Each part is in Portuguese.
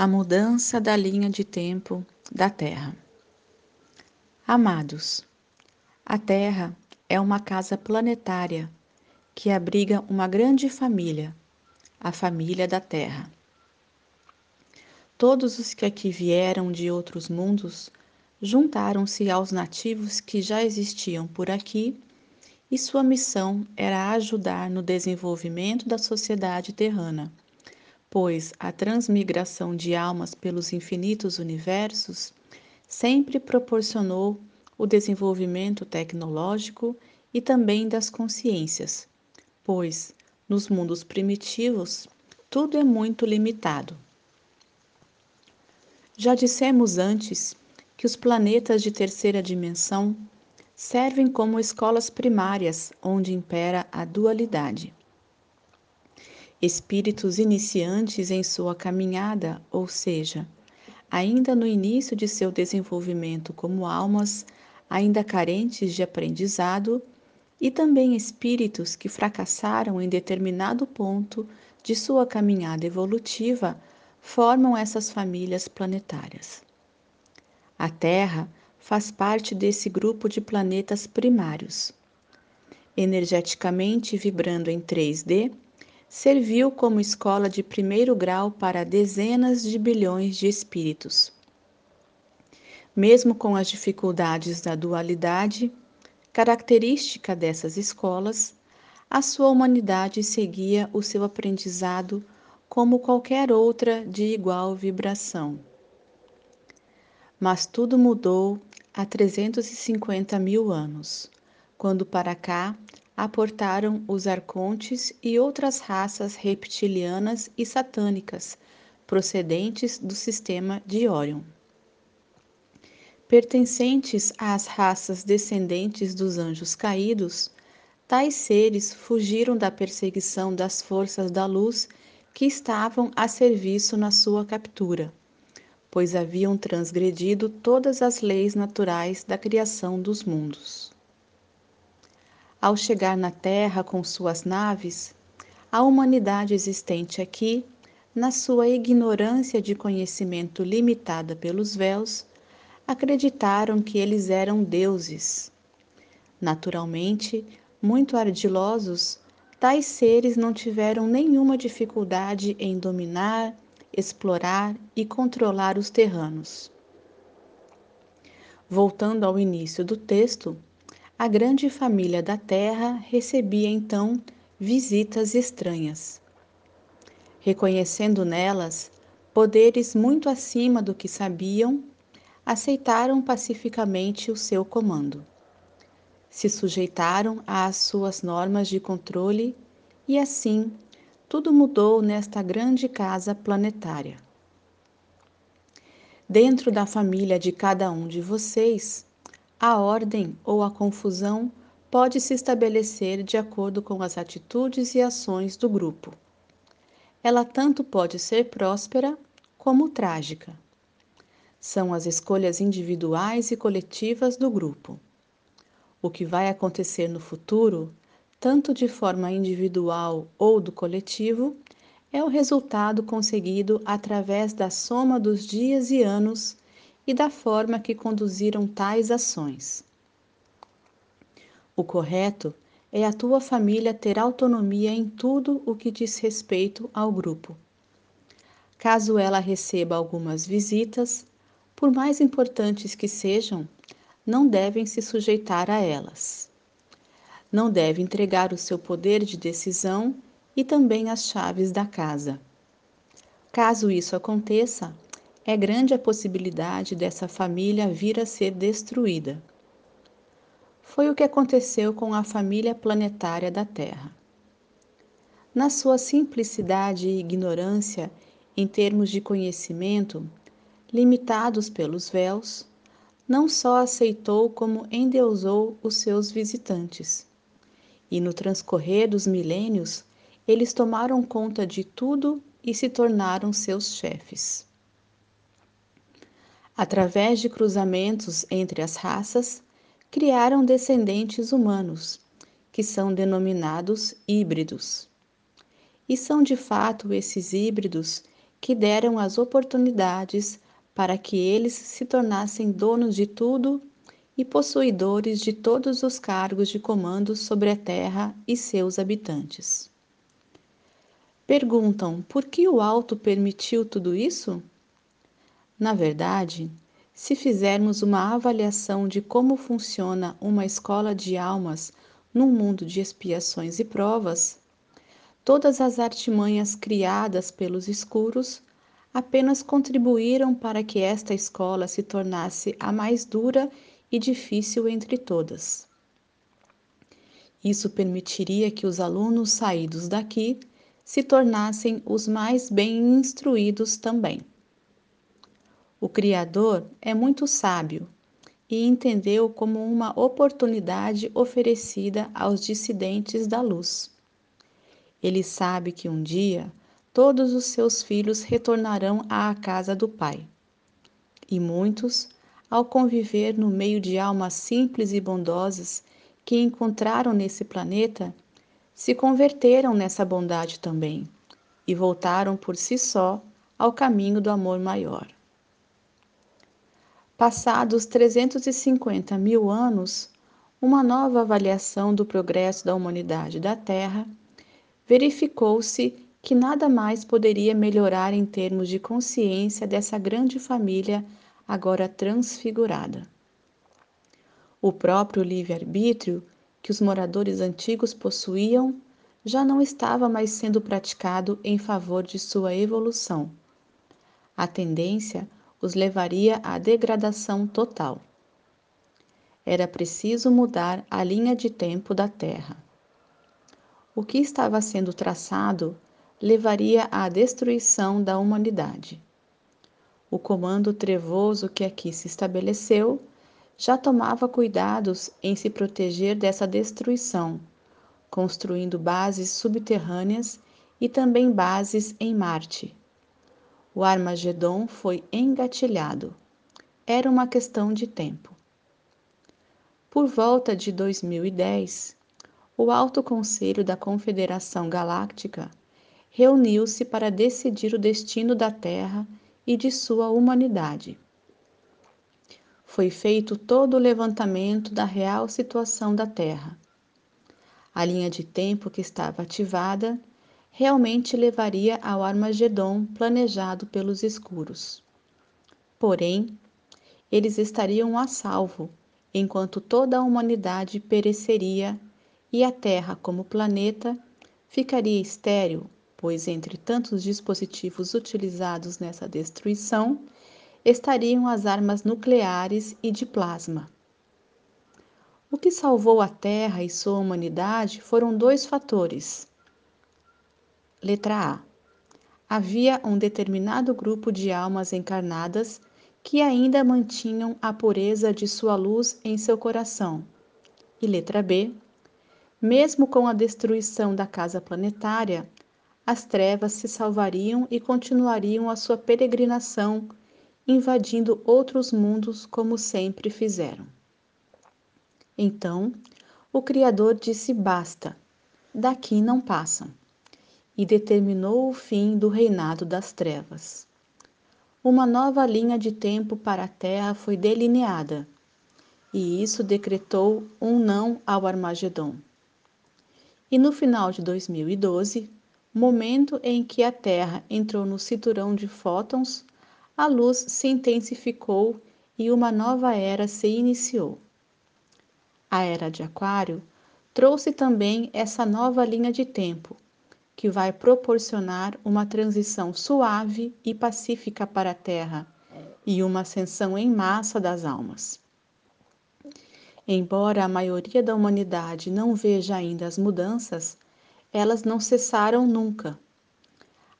a mudança da linha de tempo da Terra. Amados, a Terra é uma casa planetária que abriga uma grande família, a família da Terra. Todos os que aqui vieram de outros mundos juntaram-se aos nativos que já existiam por aqui e sua missão era ajudar no desenvolvimento da sociedade terrana pois a transmigração de almas pelos infinitos universos sempre proporcionou o desenvolvimento tecnológico e também das consciências, pois nos mundos primitivos tudo é muito limitado. Já dissemos antes que os planetas de terceira dimensão servem como escolas primárias onde impera a dualidade espíritos iniciantes em sua caminhada, ou seja, ainda no início de seu desenvolvimento como almas ainda carentes de aprendizado, e também espíritos que fracassaram em determinado ponto de sua caminhada evolutiva, formam essas famílias planetárias. A Terra faz parte desse grupo de planetas primários. Energeticamente vibrando em 3D, serviu como escola de primeiro grau para dezenas de bilhões de espíritos. Mesmo com as dificuldades da dualidade, característica dessas escolas, a sua humanidade seguia o seu aprendizado como qualquer outra de igual vibração. Mas tudo mudou há 350 mil anos, quando para cá aportaram os arcontes e outras raças reptilianas e satânicas procedentes do sistema de Orion. Pertencentes às raças descendentes dos anjos caídos, tais seres fugiram da perseguição das forças da luz que estavam a serviço na sua captura, pois haviam transgredido todas as leis naturais da criação dos mundos. Ao chegar na Terra com suas naves, a humanidade existente aqui, na sua ignorância de conhecimento limitada pelos véus, acreditaram que eles eram deuses. Naturalmente, muito ardilosos, tais seres não tiveram nenhuma dificuldade em dominar, explorar e controlar os terranos. Voltando ao início do texto, a grande família da Terra recebia então visitas estranhas. Reconhecendo nelas poderes muito acima do que sabiam, aceitaram pacificamente o seu comando. Se sujeitaram às suas normas de controle e assim tudo mudou nesta grande casa planetária. Dentro da família de cada um de vocês, a ordem ou a confusão pode se estabelecer de acordo com as atitudes e ações do grupo. Ela tanto pode ser próspera como trágica. São as escolhas individuais e coletivas do grupo. O que vai acontecer no futuro, tanto de forma individual ou do coletivo, é o resultado conseguido através da soma dos dias e anos e da forma que conduziram tais ações. O correto é a tua família ter autonomia em tudo o que diz respeito ao grupo. Caso ela receba algumas visitas, por mais importantes que sejam, não devem se sujeitar a elas. Não deve entregar o seu poder de decisão e também as chaves da casa. Caso isso aconteça, é grande a possibilidade dessa família vir a ser destruída. Foi o que aconteceu com a família planetária da Terra. Na sua simplicidade e ignorância em termos de conhecimento, limitados pelos véus, não só aceitou como endeusou os seus visitantes. E no transcorrer dos milênios, eles tomaram conta de tudo e se tornaram seus chefes. Através de cruzamentos entre as raças, criaram descendentes humanos, que são denominados híbridos. E são de fato esses híbridos que deram as oportunidades para que eles se tornassem donos de tudo e possuidores de todos os cargos de comando sobre a terra e seus habitantes. Perguntam por que o alto permitiu tudo isso? Na verdade, se fizermos uma avaliação de como funciona uma escola de almas num mundo de expiações e provas, todas as artimanhas criadas pelos escuros apenas contribuíram para que esta escola se tornasse a mais dura e difícil entre todas. Isso permitiria que os alunos saídos daqui se tornassem os mais bem instruídos também. O Criador é muito sábio e entendeu como uma oportunidade oferecida aos dissidentes da luz. Ele sabe que um dia todos os seus filhos retornarão à casa do Pai. E muitos, ao conviver no meio de almas simples e bondosas que encontraram nesse planeta, se converteram nessa bondade também e voltaram por si só ao caminho do amor maior. Passados 350 mil anos, uma nova avaliação do progresso da humanidade da Terra verificou-se que nada mais poderia melhorar em termos de consciência dessa grande família agora transfigurada. O próprio livre-arbítrio que os moradores antigos possuíam já não estava mais sendo praticado em favor de sua evolução. A tendência os levaria à degradação total. Era preciso mudar a linha de tempo da Terra. O que estava sendo traçado levaria à destruição da humanidade. O comando trevoso que aqui se estabeleceu já tomava cuidados em se proteger dessa destruição, construindo bases subterrâneas e também bases em Marte. O Armagedon foi engatilhado. Era uma questão de tempo. Por volta de 2010, o Alto Conselho da Confederação Galáctica reuniu-se para decidir o destino da Terra e de sua humanidade foi feito todo o levantamento da real situação da Terra. A linha de tempo que estava ativada realmente levaria ao Armagedon planejado pelos escuros. Porém, eles estariam a salvo, enquanto toda a humanidade pereceria e a Terra, como planeta, ficaria estéril, pois entre tantos dispositivos utilizados nessa destruição, estariam as armas nucleares e de plasma. O que salvou a Terra e sua humanidade foram dois fatores. Letra A. Havia um determinado grupo de almas encarnadas que ainda mantinham a pureza de sua luz em seu coração. E letra B. Mesmo com a destruição da casa planetária, as trevas se salvariam e continuariam a sua peregrinação invadindo outros mundos como sempre fizeram. Então, o Criador disse: basta, daqui não passam, e determinou o fim do reinado das trevas. Uma nova linha de tempo para a Terra foi delineada, e isso decretou um não ao Armagedon. E no final de 2012, momento em que a Terra entrou no cinturão de fótons, a luz se intensificou e uma nova era se iniciou. A era de Aquário trouxe também essa nova linha de tempo, que vai proporcionar uma transição suave e pacífica para a Terra e uma ascensão em massa das almas. Embora a maioria da humanidade não veja ainda as mudanças, elas não cessaram nunca.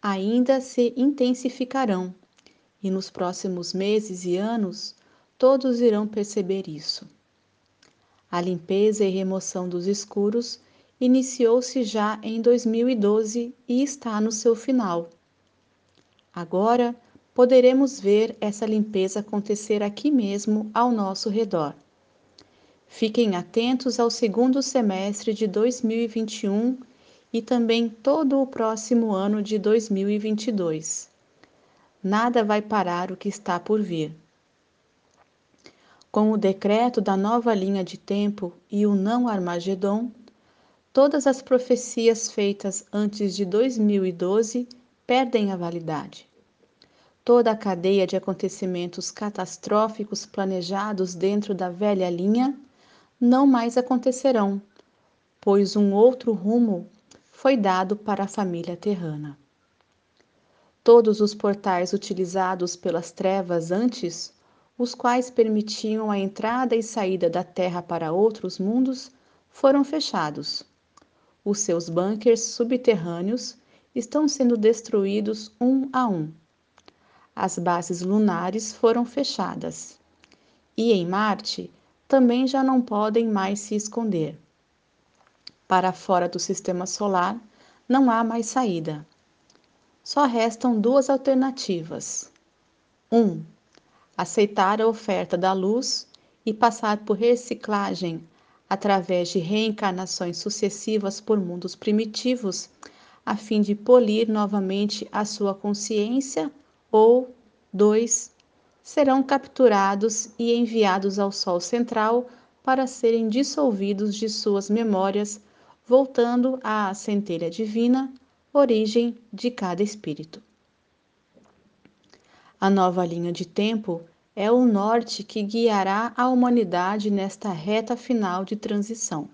Ainda se intensificarão e nos próximos meses e anos todos irão perceber isso. A limpeza e remoção dos escuros iniciou-se já em 2012 e está no seu final. Agora poderemos ver essa limpeza acontecer aqui mesmo ao nosso redor. Fiquem atentos ao segundo semestre de 2021 e também todo o próximo ano de 2022 nada vai parar o que está por vir. Com o decreto da nova linha de tempo e o não Armagedon, todas as profecias feitas antes de 2012 perdem a validade. Toda a cadeia de acontecimentos catastróficos planejados dentro da velha linha não mais acontecerão, pois um outro rumo foi dado para a família terrana. Todos os portais utilizados pelas trevas antes os quais permitiam a entrada e saída da Terra para outros mundos, foram fechados. Os seus bunkers subterrâneos estão sendo destruídos um a um. As bases lunares foram fechadas. E em Marte também já não podem mais se esconder. Para fora do sistema solar não há mais saída. Só restam duas alternativas. 1. Um, aceitar a oferta da luz e passar por reciclagem através de reencarnações sucessivas por mundos primitivos, a fim de polir novamente a sua consciência, ou dois, serão capturados e enviados ao Sol central para serem dissolvidos de suas memórias, voltando à centelha divina, origem de cada espírito. A nova linha de tempo é o norte que guiará a humanidade nesta reta final de transição.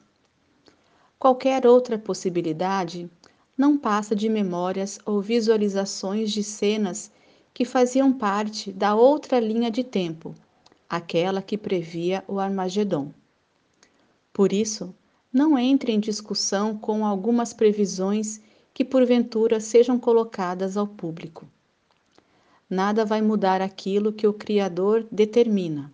Qualquer outra possibilidade não passa de memórias ou visualizações de cenas que faziam parte da outra linha de tempo, aquela que previa o Armagedon. Por isso, não entre em discussão com algumas previsões que porventura sejam colocadas ao público nada vai mudar aquilo que o Criador determina.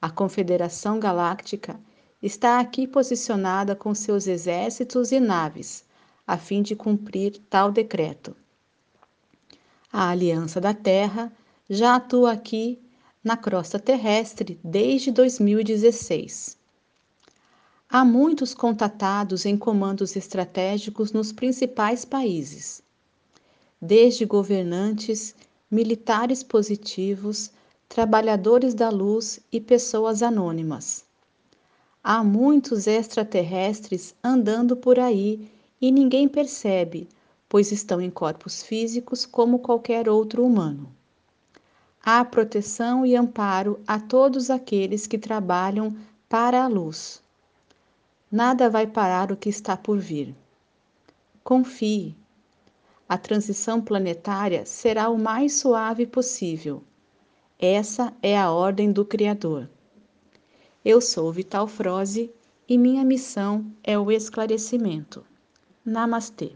A Confederação Galáctica está aqui posicionada com seus exércitos e naves, a fim de cumprir tal decreto. A Aliança da Terra já atua aqui na crosta terrestre desde 2016. Há muitos contatados em comandos estratégicos nos principais países desde governantes, militares positivos, trabalhadores da luz e pessoas anônimas. Há muitos extraterrestres andando por aí e ninguém percebe, pois estão em corpos físicos como qualquer outro humano. Há proteção e amparo a todos aqueles que trabalham para a luz. Nada vai parar o que está por vir. Confie, a transição planetária será o mais suave possível. Essa é a ordem do Criador. Eu sou Vital Froze e minha missão é o esclarecimento. Namastê.